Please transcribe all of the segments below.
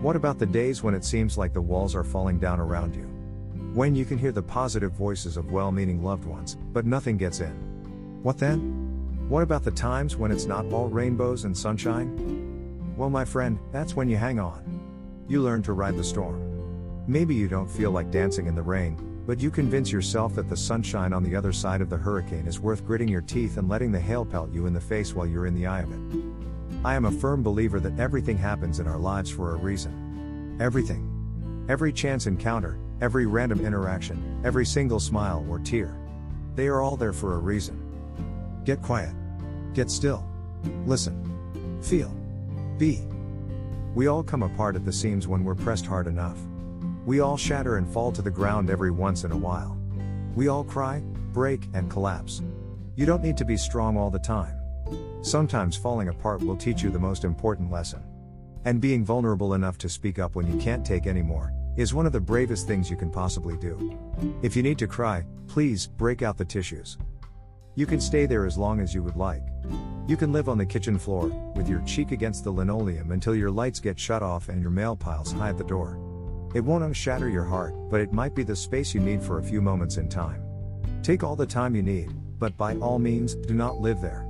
What about the days when it seems like the walls are falling down around you? When you can hear the positive voices of well meaning loved ones, but nothing gets in? What then? What about the times when it's not all rainbows and sunshine? Well, my friend, that's when you hang on. You learn to ride the storm. Maybe you don't feel like dancing in the rain, but you convince yourself that the sunshine on the other side of the hurricane is worth gritting your teeth and letting the hail pelt you in the face while you're in the eye of it. I am a firm believer that everything happens in our lives for a reason. Everything. Every chance encounter, every random interaction, every single smile or tear. They are all there for a reason. Get quiet. Get still. Listen. Feel. Be. We all come apart at the seams when we're pressed hard enough. We all shatter and fall to the ground every once in a while. We all cry, break, and collapse. You don't need to be strong all the time. Sometimes falling apart will teach you the most important lesson. And being vulnerable enough to speak up when you can't take anymore is one of the bravest things you can possibly do. If you need to cry, please break out the tissues. You can stay there as long as you would like. You can live on the kitchen floor, with your cheek against the linoleum until your lights get shut off and your mail piles high at the door. It won't unshatter your heart, but it might be the space you need for a few moments in time. Take all the time you need, but by all means, do not live there.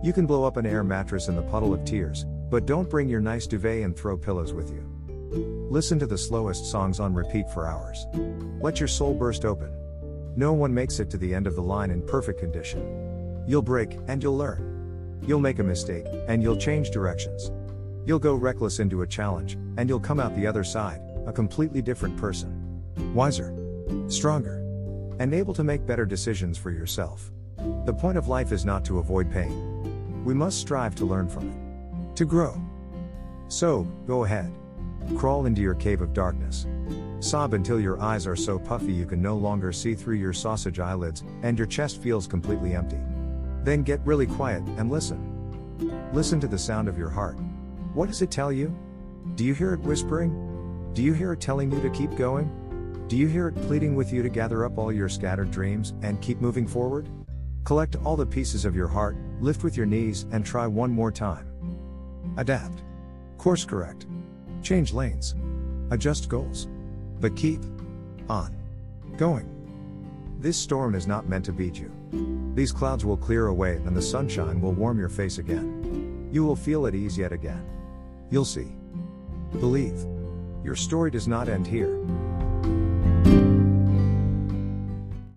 You can blow up an air mattress in the puddle of tears, but don't bring your nice duvet and throw pillows with you. Listen to the slowest songs on repeat for hours. Let your soul burst open. No one makes it to the end of the line in perfect condition. You'll break, and you'll learn. You'll make a mistake, and you'll change directions. You'll go reckless into a challenge, and you'll come out the other side, a completely different person. Wiser, stronger, and able to make better decisions for yourself. The point of life is not to avoid pain. We must strive to learn from it. To grow. So, go ahead. Crawl into your cave of darkness. Sob until your eyes are so puffy you can no longer see through your sausage eyelids, and your chest feels completely empty. Then get really quiet and listen. Listen to the sound of your heart. What does it tell you? Do you hear it whispering? Do you hear it telling you to keep going? Do you hear it pleading with you to gather up all your scattered dreams and keep moving forward? Collect all the pieces of your heart, lift with your knees, and try one more time. Adapt. Course correct. Change lanes. Adjust goals. But keep on going. This storm is not meant to beat you. These clouds will clear away and the sunshine will warm your face again. You will feel at ease yet again. You'll see. Believe. Your story does not end here.